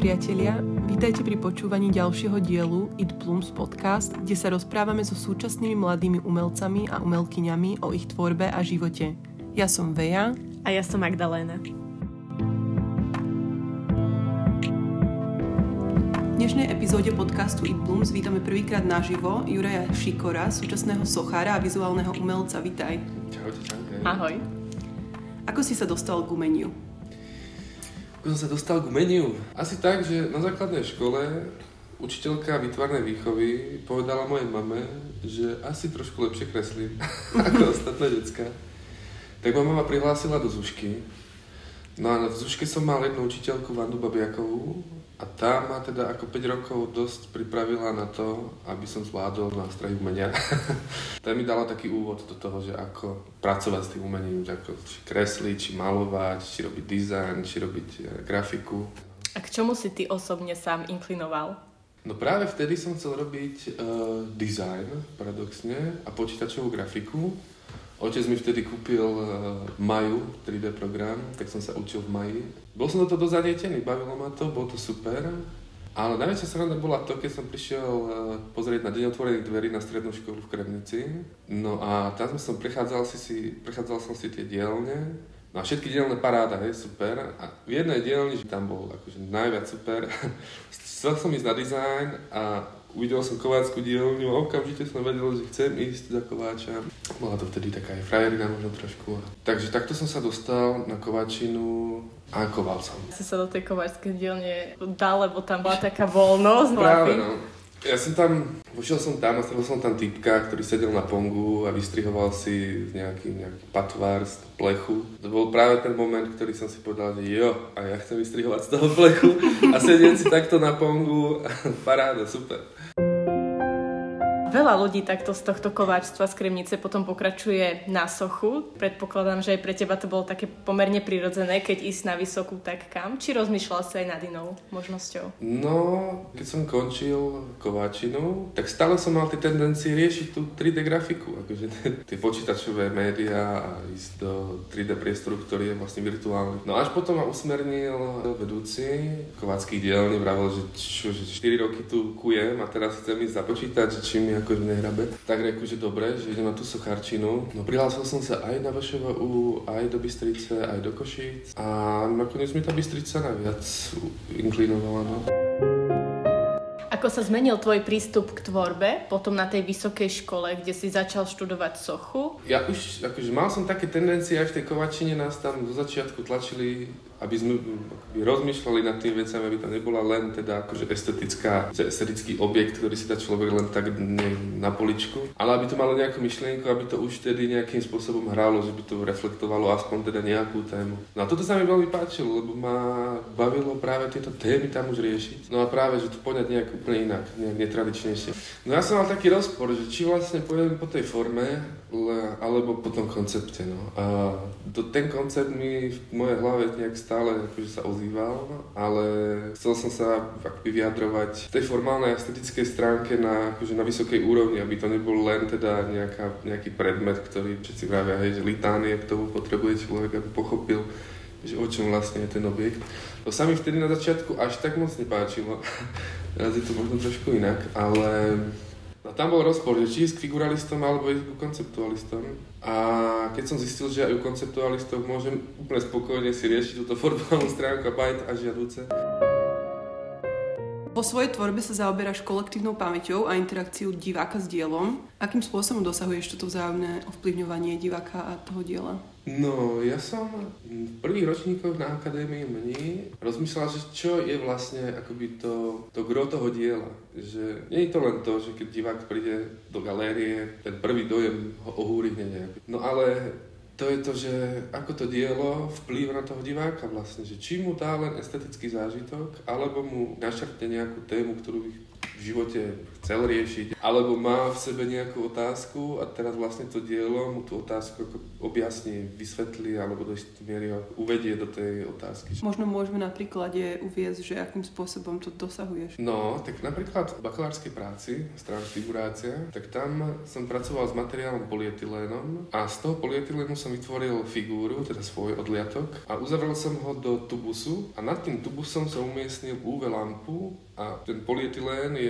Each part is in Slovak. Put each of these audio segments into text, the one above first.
priatelia, vítajte pri počúvaní ďalšieho dielu It Blooms podcast, kde sa rozprávame so súčasnými mladými umelcami a umelkyňami o ich tvorbe a živote. Ja som Veja. A ja som Magdaléna. V dnešnej epizóde podcastu It Blooms vítame prvýkrát naživo Juraja Šikora, súčasného sochára a vizuálneho umelca. Vítaj. Čaute, čaute. Ahoj. Ako si sa dostal k umeniu? Ako som sa dostal k umeniu? Asi tak, že na základnej škole učiteľka výtvarnej výchovy povedala mojej mame, že asi trošku lepšie kreslím ako ostatné decka. Tak ma mama prihlásila do Zušky. No a v Zuške som mal jednu učiteľku, Vandu Babiakovú, a tá ma teda ako 5 rokov dosť pripravila na to, aby som zvládol nástroje umenia. tá mi dala taký úvod do toho, že ako pracovať s tým umením, že ako či kresliť, či malovať, či robiť dizajn, či robiť e, grafiku. A k čomu si ty osobne sám inklinoval? No práve vtedy som chcel robiť uh, dizajn, paradoxne, a počítačovú grafiku. Otec mi vtedy kúpil uh, Maju 3D program, tak som sa učil v Maji. Bol som do toho dosť zanietený, bavilo ma to, bolo to super. Ale najväčšia sranda bola to, keď som prišiel uh, pozrieť na Deň otvorených dverí na strednú školu v Kremnici. No a tam som prechádzal, si, si, prechádzal som si tie dielne. No a všetky dielne paráda, hej, super. A v jednej dielni, že tam bol akože najviac super, chcel som ísť na dizajn a uvidel som kováckú dielňu a okamžite som vedel, že chcem ísť za kováča. Bola to vtedy taká aj frajerina možno trošku. Takže takto som sa dostal na kováčinu a koval som. Si sa do tej kováčskej dielne dal, lebo tam bola taká voľnosť. Práve, no. Ja som tam, vošiel som tam a stretol som tam typka, ktorý sedel na pongu a vystrihoval si nejaký, nejaký patvár z plechu. To bol práve ten moment, ktorý som si povedal, že jo, a ja chcem vystrihovať z toho plechu a sedieť si takto na pongu. Paráda, super. Veľa ľudí takto z tohto kováčstva z Kremnice potom pokračuje na sochu. Predpokladám, že aj pre teba to bolo také pomerne prirodzené, keď ísť na vysokú, tak kam? Či rozmýšľal si aj nad inou možnosťou? No, keď som končil kováčinu, tak stále som mal tie tendencie riešiť tú 3D grafiku, akože tie počítačové médiá a ísť do 3D priestoru, ktorý je vlastne virtuálny. No až potom ma usmernil vedúci kováckých dielní, vravel, že, čo, že 4 roky tu kujem a teraz chcem ísť započítať, že či mi akože nehrabe. Tak reku, že dobre, že idem na tú sochárčinu. No prihlásil som sa aj na VŠVU, aj do Bystrice, aj do Košíc. A nakoniec mi tá Bystrica najviac inklinovala. No. Ako sa zmenil tvoj prístup k tvorbe potom na tej vysokej škole, kde si začal študovať sochu? Ja už, akože mal som také tendencie, aj v tej kovačine nás tam do začiatku tlačili aby sme akoby rozmýšľali nad tým vecami, aby to nebola len teda akože estetická, estetický objekt, ktorý si dá človek len tak ne, na poličku, ale aby to malo nejakú myšlienku, aby to už tedy nejakým spôsobom hralo, že by to reflektovalo aspoň teda nejakú tému. No a toto sa mi veľmi páčilo, lebo ma bavilo práve tieto témy tam už riešiť. No a práve, že to poňať nejak úplne inak, nejak netradičnejšie. No ja som mal taký rozpor, že či vlastne pôjdem po tej forme, alebo po tom koncepte. No. A to, ten koncept mi v mojej hlave nejak stále akože sa ozýval, ale chcel som sa akoby vyjadrovať v tej formálnej estetickej stránke na, akože na vysokej úrovni, aby to nebol len teda nejaká, nejaký predmet, ktorý všetci vravia, hej, že litánie k tomu potrebuje človek, aby pochopil, že o čom vlastne je ten objekt. To sa mi vtedy na začiatku až tak moc nepáčilo. Teraz je to možno trošku inak, ale No tam bol rozpor, že či ísť k figuralistom alebo ísť k konceptualistom. A keď som zistil, že aj u konceptualistov môžem úplne spokojne si riešiť túto formálnu stránku a bajt a žiaduce. Po svojej tvorbe sa zaoberáš kolektívnou pamäťou a interakciou diváka s dielom. Akým spôsobom dosahuješ toto vzájomné ovplyvňovanie diváka a toho diela? No, ja som v prvých ročníkoch na Akadémii mení rozmýšľal, že čo je vlastne akoby to, to gro toho diela. Že nie je to len to, že keď divák príde do galérie, ten prvý dojem ho ohúri hneď. No ale to je to, že ako to dielo vplýva na toho diváka vlastne, že či mu dá len estetický zážitok, alebo mu našrtne nejakú tému, ktorú by v živote chcel riešiť, alebo má v sebe nejakú otázku a teraz vlastne to dielo mu tú otázku ako objasní, vysvetlí alebo do istej miery uvedie do tej otázky. Možno môžeme na príklade uviezť, že akým spôsobom to dosahuješ. No, tak napríklad v bakalárskej práci, transfigurácia, tak tam som pracoval s materiálom polietylénom a z toho polietylénu som vytvoril figúru, teda svoj odliatok a uzavrel som ho do tubusu a nad tým tubusom som umiestnil UV lampu a ten polyetylén je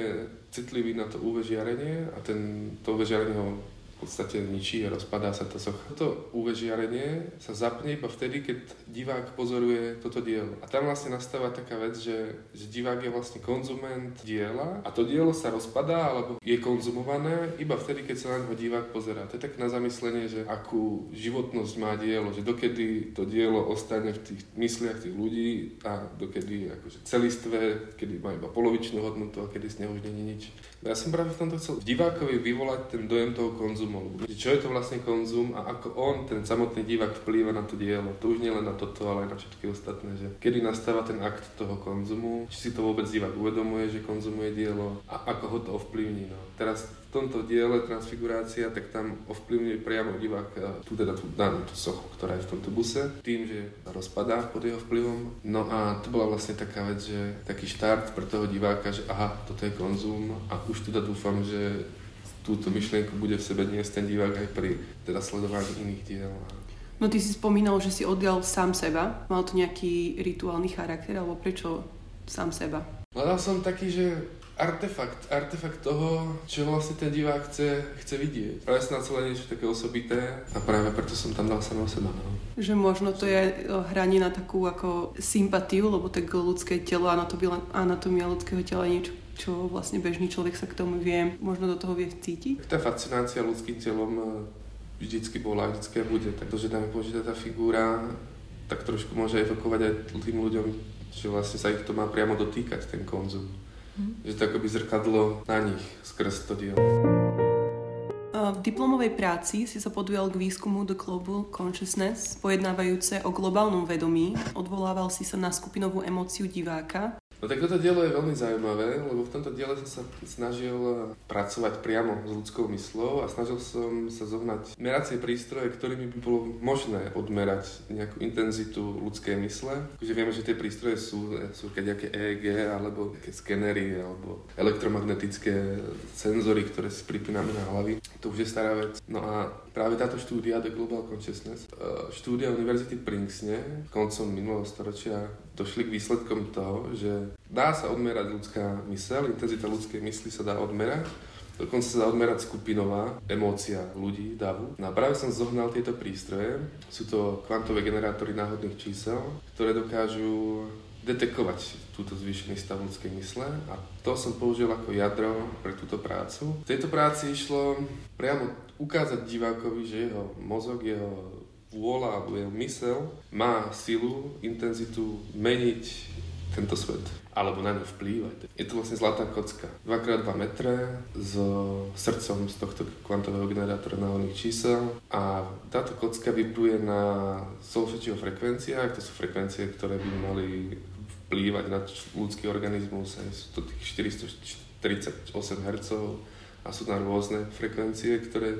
citlivý na to UV žiarenie a ten, to UV žiarenie ho v podstate ničí a rozpadá sa tá socha. To UV žiarenie sa zapne iba vtedy, keď divák pozoruje toto dielo. A tam vlastne nastáva taká vec, že, že divák je vlastne konzument diela a to dielo sa rozpadá alebo je konzumované iba vtedy, keď sa na neho divák pozerá. To je tak na zamyslenie, že akú životnosť má dielo, že dokedy to dielo ostane v tých mysliach tých ľudí a dokedy akože celistvé, kedy má iba polovičnú hodnotu a kedy z neho už není nič. Ja som práve v tomto chcel divákovi vyvolať ten dojem toho konzumu. Čo je to vlastne konzum a ako on, ten samotný divák, vplýva na to dielo. To už nie len na toto, ale aj na všetky ostatné. Že kedy nastáva ten akt toho konzumu, či si to vôbec divák uvedomuje, že konzumuje dielo a ako ho to ovplyvní. No. Teraz v tomto diele Transfigurácia, tak tam ovplyvňuje priamo divák tú teda tú danú tú sochu, ktorá je v tomto buse, tým, že rozpadá pod jeho vplyvom. No a to bola vlastne taká vec, že taký štart pre toho diváka, že aha, toto je konzum a už teda dúfam, že túto myšlienku bude v sebe dnes ten divák aj pri teda sledovaní iných diel. No ty si spomínal, že si oddial sám seba. Mal to nejaký rituálny charakter, alebo prečo sám seba? Hľadal som taký, že artefakt, artefakt toho, čo vlastne ten divák chce, chce vidieť. Práve na celé niečo také osobité a práve preto som tam dal samého seba. No. Že možno to je hranie na takú ako sympatiu, lebo tak ľudské telo, anatomia, anatomia ľudského tela je niečo, čo vlastne bežný človek sa k tomu vie, možno do toho vie cítiť. Tá fascinácia ľudským telom e, vždycky bola, vždycky bude. Tak to, že tam je použitá tá figúra, tak trošku môže evokovať aj tým ľuďom, že vlastne sa ich to má priamo dotýkať, ten konzum. Mm. Že to akoby zrkadlo na nich skrz to dielo. V diplomovej práci si sa podujal k výskumu The Global Consciousness, pojednávajúce o globálnom vedomí. Odvolával si sa na skupinovú emóciu diváka No tak toto dielo je veľmi zaujímavé, lebo v tomto diele som sa snažil pracovať priamo s ľudskou myslou a snažil som sa zohnať meracie prístroje, ktorými by bolo možné odmerať nejakú intenzitu ľudskej mysle. Takže vieme, že tie prístroje sú, sú nejaké EEG alebo nejaké skenery alebo elektromagnetické senzory, ktoré si pripíname na hlavy. To už je stará vec. No a práve táto štúdia The Global Consciousness, e, štúdia Univerzity Princeton koncom minulého storočia došli k výsledkom toho, že dá sa odmerať ľudská mysel, intenzita ľudskej mysli sa dá odmerať, dokonca sa dá odmerať skupinová emócia ľudí, davu. No a práve som zohnal tieto prístroje, sú to kvantové generátory náhodných čísel, ktoré dokážu detekovať túto zvýšený stav ľudskej mysle a to som použil ako jadro pre túto prácu. V tejto práci išlo priamo ukázať divákovi, že jeho mozog, jeho vôľa alebo jeho mysel má silu, intenzitu meniť tento svet alebo na ňu vplývať. Je to vlastne zlatá kocka. 2x2 metre s srdcom z tohto kvantového generátora náhodných čísel a táto kocka vibruje na solfeggio frekvenciách, to sú frekvencie, ktoré by mali vplývať na ľudský organizmus, sú to tých 438 Hz a sú tam rôzne frekvencie, ktoré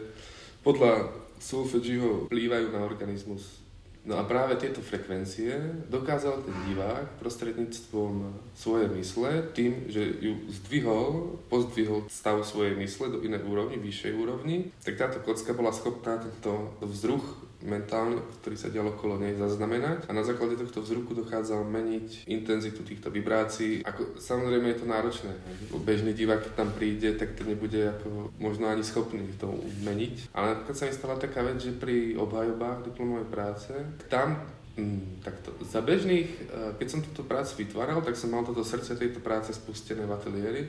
podľa solfeggio vplývajú na organizmus. No a práve tieto frekvencie dokázal ten divák prostredníctvom svojej mysle, tým, že ju zdvihol, pozdvihol stav svojej mysle do inej úrovni, vyššej úrovni, tak táto kocka bola schopná tento vzruch mentálne, ktorý sa dial okolo nej zaznamenať a na základe tohto vzruku dochádzal meniť intenzitu týchto vibrácií. Ako, samozrejme je to náročné. Bežný divák, keď tam príde, tak to nebude ako možno ani schopný to meniť. Ale napríklad sa mi stala taká vec, že pri obhajobách diplomovej práce, tam Mm, takto. Za bežných, eh, keď som túto prácu vytváral, tak som mal toto srdce tejto práce spustené v ateliéri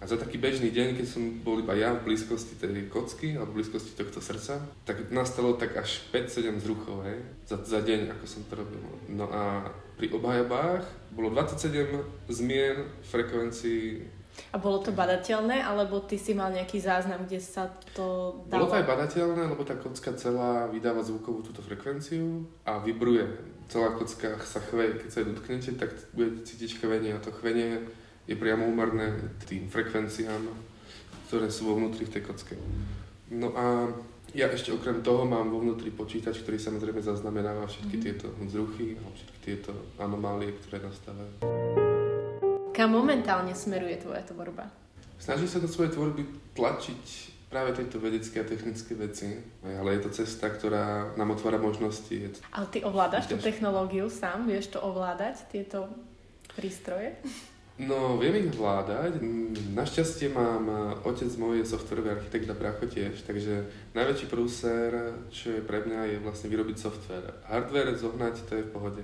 a za taký bežný deň, keď som bol iba ja v blízkosti tej kocky alebo v blízkosti tohto srdca, tak nastalo tak až 5-7 zruchov, hej, za, za deň, ako som to robil. No a pri obhajobách bolo 27 zmien frekvencií a bolo to badateľné, alebo ty si mal nejaký záznam, kde sa to dalo? Bolo to aj badateľné, lebo tá kocka celá vydáva zvukovú túto frekvenciu a vibruje. Celá kocka sa chveje, keď sa jej dotknete, tak budete cítiť chvenie a to chvenie je priamo úmerné tým frekvenciám, ktoré sú vo vnútri v tej kocke. No a ja ešte okrem toho mám vo vnútri počítač, ktorý samozrejme zaznamenáva všetky mm-hmm. tieto vzruchy a všetky tieto anomálie, ktoré nastávajú. Kam momentálne smeruje tvoja tvorba? Snažím sa do svojej tvorby tlačiť práve tieto vedecké a technické veci, ale je to cesta, ktorá nám otvára možnosti. Ale ty ovládaš tú technológiu sám? Vieš to ovládať, tieto prístroje? No, viem ich vládať. Našťastie mám otec môj softwarový architekt a brácho tiež, takže najväčší prúser, čo je pre mňa, je vlastne vyrobiť software. Hardware zohnať, to je v pohode,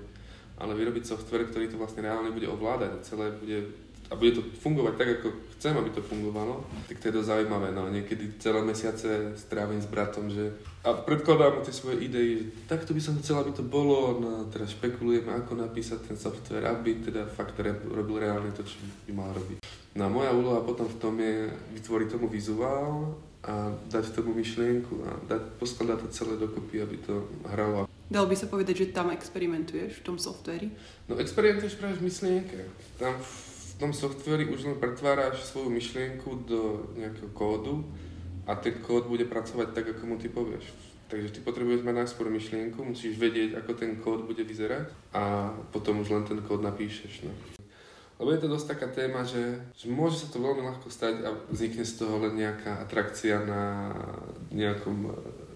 ale vyrobiť software, ktorý to vlastne reálne bude ovládať celé bude a bude to fungovať tak, ako chcem, aby to fungovalo, tak to je dosť zaujímavé. No, niekedy celé mesiace strávim s bratom, že a predkladám mu tie svoje idei, že takto by som chcel, aby to bolo, no teraz špekulujeme, ako napísať ten software, aby teda fakt robil reálne to, čo by mal robiť. No a moja úloha potom v tom je vytvoriť tomu vizuál a dať tomu myšlienku a dať, poskladať to celé dokopy, aby to hralo. Dalo by sa povedať, že tam experimentuješ v tom softveri? No experimentuješ práve v myšlienke. Tam tom softveri už len pretváraš svoju myšlienku do nejakého kódu a ten kód bude pracovať tak, ako mu ty povieš. Takže ty potrebuješ mať najskôr myšlienku, musíš vedieť, ako ten kód bude vyzerať a potom už len ten kód napíšeš. No. Lebo je to dosť taká téma, že, že môže sa to veľmi ľahko stať a vznikne z toho len nejaká atrakcia na nejakom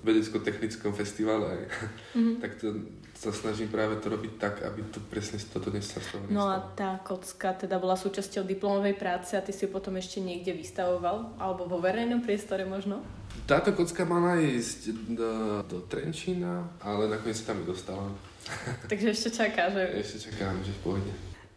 vedecko-technickom festivale. Mm-hmm. tak to sa snažím práve to robiť tak, aby to presne toto sa z toho No a tá kocka teda bola súčasťou diplomovej práce a ty si ju potom ešte niekde vystavoval? Alebo vo verejnom priestore možno? Táto kocka mala ísť do, do Trenčína, ale nakoniec sa tam nedostala. Takže ešte čaká, že... Ešte čakám, že pôjde.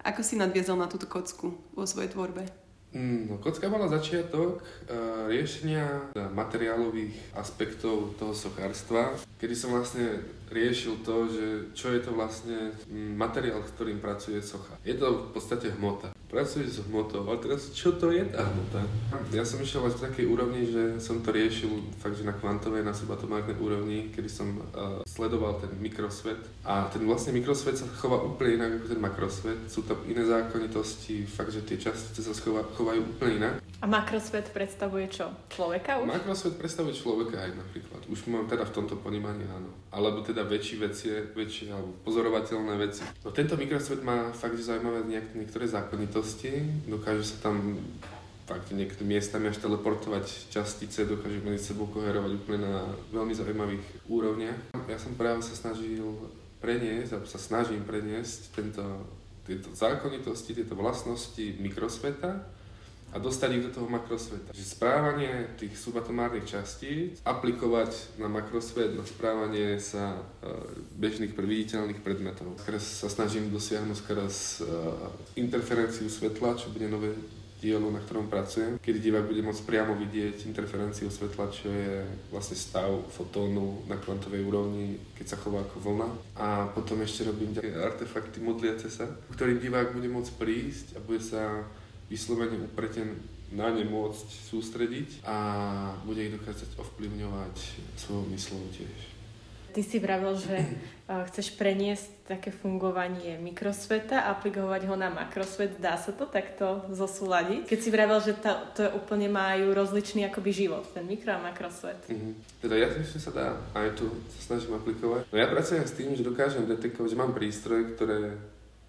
Ako si nadviazal na túto kocku vo svojej tvorbe? Mm, no, kocka mala začiatok uh, riešenia materiálových aspektov toho sochárstva, kedy som vlastne riešil to, že čo je to vlastne mm, materiál, s ktorým pracuje socha. Je to v podstate hmota. Pracuješ s hmotou, ale teraz čo to je tá hmota? Ja som išiel až v takej úrovni, že som to riešil fakt, že na kvantovej, na subatomárnej úrovni, kedy som uh, sledoval ten mikrosvet. A ten vlastne mikrosvet sa chová úplne inak ako ten makrosvet. Sú tam iné zákonitosti, fakt, že tie častice sa schova, chovajú úplne inak. A makrosvet predstavuje čo? Človeka už? Makrosvet predstavuje človeka aj napríklad. Už mám teda v tomto ponímaní áno. Alebo teda väčší veci, väčšie alebo pozorovateľné veci. No tento mikrosvet má fakt zaujímavé nejak, niektoré zákonitosti. Dokáže sa tam fakt niektoré miestami až teleportovať častice, dokáže medzi sebou koherovať úplne na veľmi zaujímavých úrovniach. Ja som práve sa snažil preniesť, alebo sa snažím preniesť tento, tieto zákonitosti, tieto vlastnosti mikrosveta a dostať ich do toho makrosveta. Že správanie tých subatomárnych častíc aplikovať na makrosvet, na správanie sa e, bežných previditeľných predmetov. Teraz sa snažím dosiahnuť skraz e, interferenciu svetla, čo bude nové dielo, na ktorom pracujem, kedy divák bude môcť priamo vidieť interferenciu svetla, čo je vlastne stav fotónu na kvantovej úrovni, keď sa chová ako vlna. A potom ešte robím artefakty modliace sa, ktorým divák bude môcť prísť a bude sa vyslovene upreten na ne môcť sústrediť a bude ich dokázať ovplyvňovať svojou myslou tiež. Ty si vravel, že chceš preniesť také fungovanie mikrosveta a aplikovať ho na makrosvet. Dá sa to takto zosúľadiť? Keď si vravel, že to, to úplne majú rozličný akoby život, ten mikro a makrosvet. Mm-hmm. Teda ja si sa dá, aj tu sa snažím aplikovať. No ja pracujem s tým, že dokážem detekovať, že mám prístroje, ktoré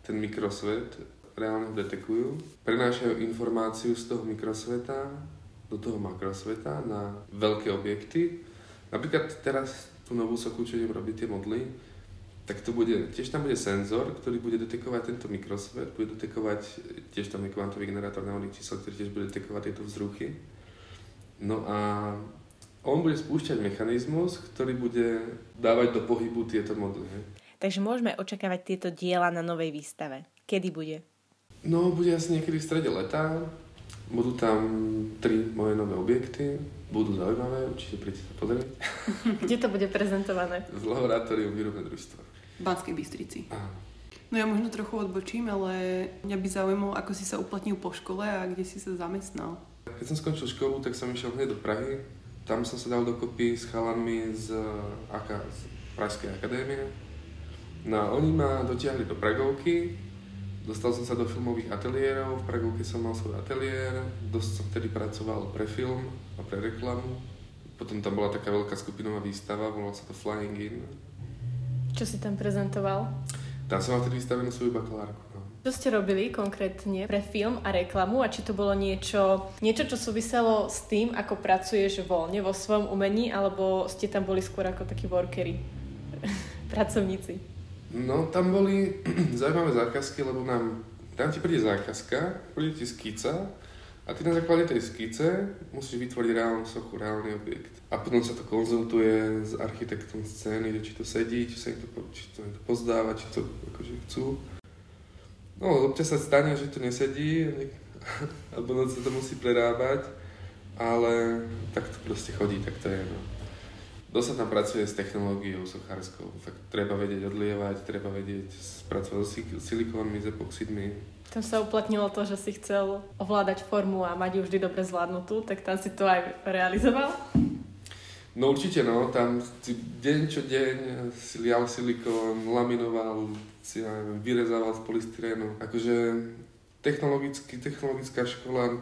ten mikrosvet reálne detekujú, prenášajú informáciu z toho mikrosveta do toho makrosveta na veľké objekty. Napríklad teraz tú novú sochu, čo idem robiť tie modly, tak to bude, tiež tam bude senzor, ktorý bude detekovať tento mikrosvet, bude detekovať, tiež tam je kvantový generátor náhodných čísel, ktorý tiež bude detekovať tieto vzruchy. No a on bude spúšťať mechanizmus, ktorý bude dávať do pohybu tieto modly. Takže môžeme očakávať tieto diela na novej výstave. Kedy bude? No, bude asi niekedy v strede leta. Budú tam tri moje nové objekty. Budú zaujímavé, určite príďte sa pozrieť. Kde to bude prezentované? V laboratóriu výrobné družstva. V Banskej Bystrici. Áno. No ja možno trochu odbočím, ale mňa by zaujímalo, ako si sa uplatnil po škole a kde si sa zamestnal. Keď som skončil školu, tak som išiel hneď do Prahy. Tam som sa dal dokopy s chalanmi z, AK, z Pražskej akadémie. No a oni ma dotiahli do Pragovky, Dostal som sa do filmových ateliérov, v Pragovke som mal svoj ateliér, dosť som vtedy pracoval pre film a pre reklamu. Potom tam bola taká veľká skupinová výstava, volala sa to Flying In. Čo si tam prezentoval? Tam som mal vtedy vystavenú svoju bakalárku. No. Čo ste robili konkrétne pre film a reklamu a či to bolo niečo, niečo, čo súviselo s tým, ako pracuješ voľne vo svojom umení, alebo ste tam boli skôr ako takí workery, pracovníci? No, tam boli zaujímavé zákazky, lebo nám, tam ti príde zákazka, príde ti skica a ty na základe tej skice musíš vytvoriť reálnu sochu, reálny objekt. A potom sa to konzultuje s architektom scény, či to sedí, či sa im to, či to, to pozdáva, či to akože chcú. No, občas sa stane, že to nesedí, alebo sa to musí prerábať, ale tak to proste chodí, tak to je. No. Kto sa tam pracuje s technológiou sochárskou? Fakt treba vedieť odlievať, treba vedieť spracovať s silikónmi, s epoxidmi. Tam sa uplatnilo to, že si chcel ovládať formu a mať ju vždy dobre zvládnutú, tak tam si to aj realizoval? No určite no, tam si deň čo deň si lial silikón, laminoval, si neviem, vyrezával z polystyrénu. Akože technologická škola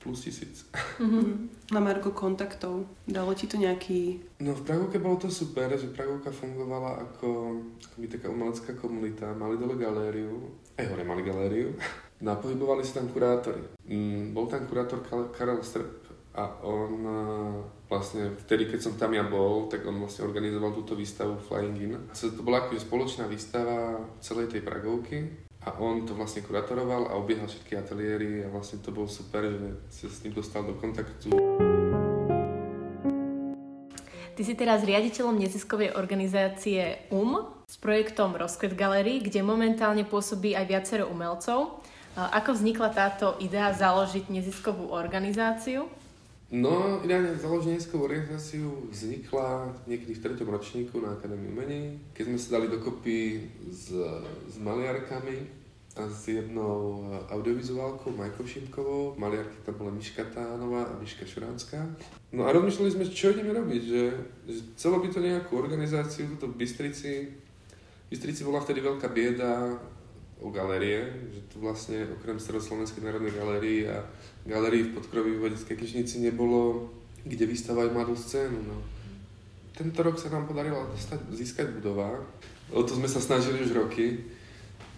plus tisíc. Mm-hmm. Na Marko kontaktov. Dalo ti to nejaký... No v Prahovke bolo to super, že Prahovka fungovala ako, ako by taká umelecká komunita. Mali dole galériu, aj hore mali galériu. No a pohybovali sa tam kurátori. Mm, bol tam kurátor Karel Strp a on vlastne vtedy, keď som tam ja bol, tak on vlastne organizoval túto výstavu Flying In. To bola akože spoločná výstava celej tej Pragovky a on to vlastne kuratoroval a obiehal všetky ateliéry a vlastne to bolo super, že sa s ním dostal do kontaktu. Ty si teraz riaditeľom neziskovej organizácie UM s projektom Rozkvet Gallery, kde momentálne pôsobí aj viacero umelcov. Ako vznikla táto idea založiť neziskovú organizáciu? No, ideálne založiť neziskovú organizáciu vznikla niekedy v treťom ročníku na Akadémii umení, keď sme sa dali dokopy s, s maliarkami a s jednou audiovizuálkou, Majkou Šimkovou. Maliarky tam bola Miška Tánová a Miška Šuránska. No a rozmýšľali sme, čo ideme robiť, že, že celo by to nejakú organizáciu, tuto v Bystrici. V Bystrici bola vtedy veľká bieda o galérie, že tu vlastne okrem Staroslovenskej národnej galérii a galérii v podkroví vedeckej knižnici nebolo kde vystávať mladú scénu. No. Tento rok sa nám podarilo dostať, získať budova. O to sme sa snažili už roky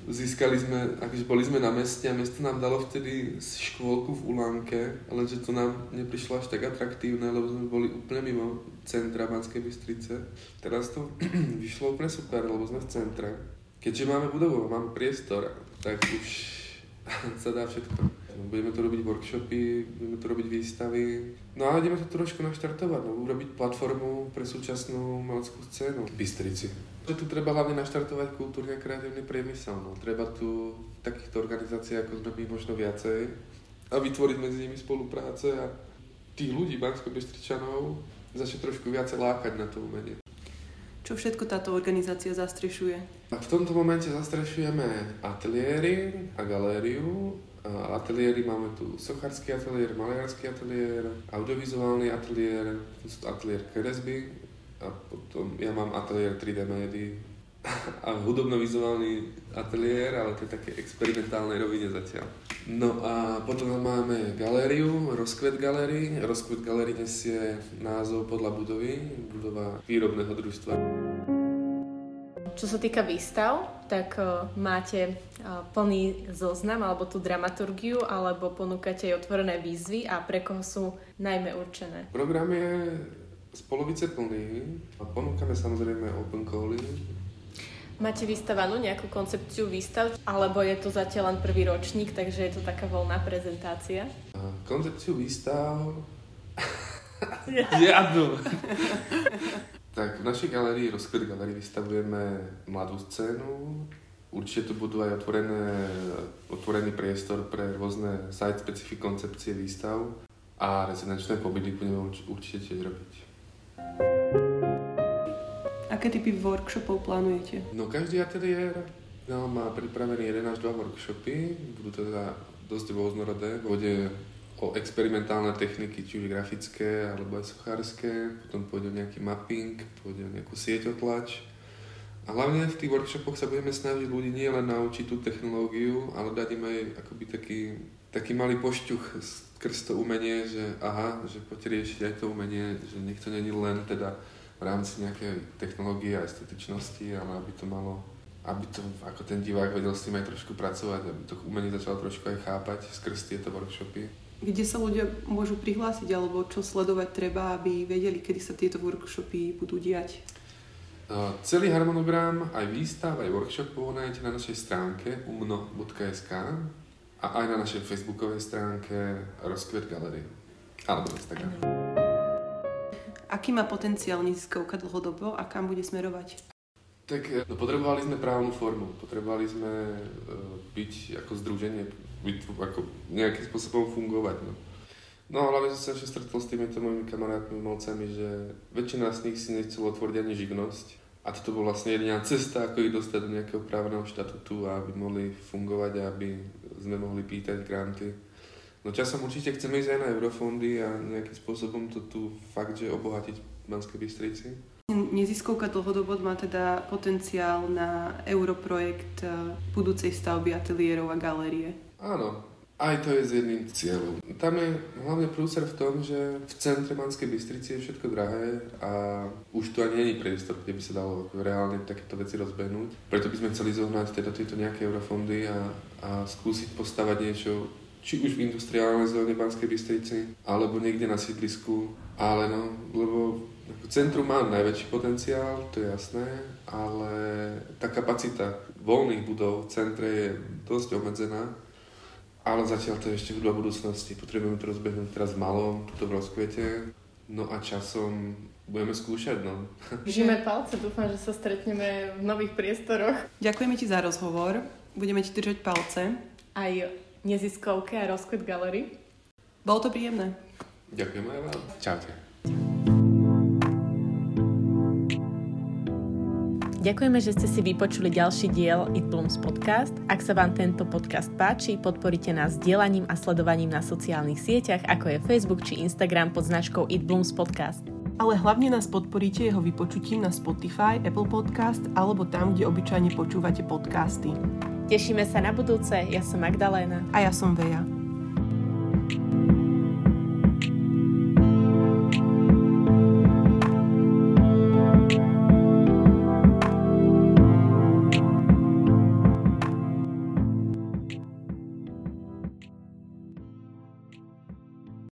získali sme, akože boli sme na meste a mesto nám dalo vtedy škôlku v Ulánke, lenže to nám neprišlo až tak atraktívne, lebo sme boli úplne mimo centra Banskej Bystrice. Teraz to vyšlo úplne super, lebo sme v centre. Keďže máme budovu, máme priestor, tak už sa dá všetko. Budeme to robiť workshopy, budeme to robiť výstavy. No a ideme to trošku naštartovať, no, urobiť platformu pre súčasnú umeleckú scénu v Bystrici. Že tu treba hlavne naštartovať kultúrne a kreatívny priemysel. No. Treba tu takýchto organizácií, ako sme my, možno viacej a vytvoriť medzi nimi spolupráce a tých ľudí, bansko-bystričanov, začať trošku viacej lákať na to umenie. Čo všetko táto organizácia zastrešuje? A v tomto momente zastrešujeme ateliéry a galériu ateliéry. Máme tu sochársky ateliér, maliarský ateliér, audiovizuálny ateliér, ateliér kresby a potom ja mám ateliér 3D médií a hudobno-vizuálny ateliér, ale to je také experimentálnej rovine zatiaľ. No a potom máme galériu, Rozkvet Gallery. Rozkvet Gallery nesie názov podľa budovy, budova výrobného družstva. Čo sa týka výstav, tak uh, máte uh, plný zoznam alebo tú dramaturgiu, alebo ponúkate aj otvorené výzvy a pre koho sú najmä určené? Program je z polovice plný a ponúkame samozrejme open cally. Máte vystavanú nejakú koncepciu výstav, alebo je to zatiaľ len prvý ročník, takže je to taká voľná prezentácia? Koncepciu výstav... Žiadnu. Tak v našej galerii, Rozkvet galerii, vystavujeme mladú scénu. Určite tu budú aj otvorené, otvorený priestor pre rôzne site-specific koncepcie výstav a rezidenčné pobyty budeme určite tiež robiť. Aké typy workshopov plánujete? No každý ateliér no, má pripravený 1 až 2 workshopy, budú teda dosť rôznorodé. Bude o experimentálne techniky, či už grafické alebo aj sochárske, potom pôjde o nejaký mapping, pôjde o nejakú sieťotlač A hlavne v tých workshopoch sa budeme snažiť ľudí nie len naučiť tú technológiu, ale dať im aj akoby taký, taký malý pošťuch skrz to umenie, že aha, že poďte riešiť aj to umenie, že nech to není len teda v rámci nejakej technológie a estetičnosti, ale aby to malo aby to, ako ten divák vedel s tým aj trošku pracovať, aby to umenie začalo trošku aj chápať skrz tieto workshopy. Kde sa ľudia môžu prihlásiť, alebo čo sledovať treba, aby vedeli, kedy sa tieto workshopy budú diať? Celý harmonogram, aj výstav, aj workshop nájdete na našej stránke umno.sk a aj na našej facebookovej stránke Rozkvet Gallery alebo Instagram. Aký má potenciál neziskovka dlhodobo a kam bude smerovať? Tak eh, no, potrebovali sme právnu formu, potrebovali sme uh, byť ako združenie, ako nejakým spôsobom fungovať. No. No hlavne som sa ešte stretol s týmito mojimi kamarátmi, umelcami, že väčšina z nich si nechcelo otvoriť ani živnosť a toto bola vlastne jediná cesta, ako ich dostať do nejakého právneho štatutu aby mohli fungovať a aby sme mohli pýtať granty. No časom určite chceme ísť aj na eurofondy a nejakým spôsobom to tu fakt, že obohatiť v Banskej Bystrici. Neziskovka dlhodobo má teda potenciál na europrojekt eh, budúcej stavby ateliérov a galérie. Áno, aj to je z jedným cieľom. Tam je hlavne prúser v tom, že v centre Banskej Bystrici je všetko drahé a už tu ani není priestor, kde by sa dalo reálne takéto veci rozbehnúť. Preto by sme chceli zohnať teda tieto nejaké eurofondy a, a skúsiť postavať niečo, či už v industriálnej zóne Banskej Bystrici, alebo niekde na sídlisku. Ale no, lebo centrum má najväčší potenciál, to je jasné, ale tá kapacita voľných budov v centre je dosť obmedzená ale zatiaľ to je ešte v budúcnosti. Potrebujeme to rozbehnúť teraz v malom, tuto v rozkvete. No a časom budeme skúšať, no. Držíme palce, dúfam, že sa stretneme v nových priestoroch. Ďakujeme ti za rozhovor. Budeme ti držať palce. Aj neziskovke a rozkvet galery. Bolo to príjemné. Ďakujem aj vám. Čaute. Ďakujeme, že ste si vypočuli ďalší diel It Blooms podcast. Ak sa vám tento podcast páči, podporite nás dielaním a sledovaním na sociálnych sieťach, ako je Facebook či Instagram pod značkou It Blooms podcast. Ale hlavne nás podporíte jeho vypočutím na Spotify, Apple Podcast alebo tam, kde obyčajne počúvate podcasty. Tešíme sa na budúce, ja som Magdaléna. A ja som Veja.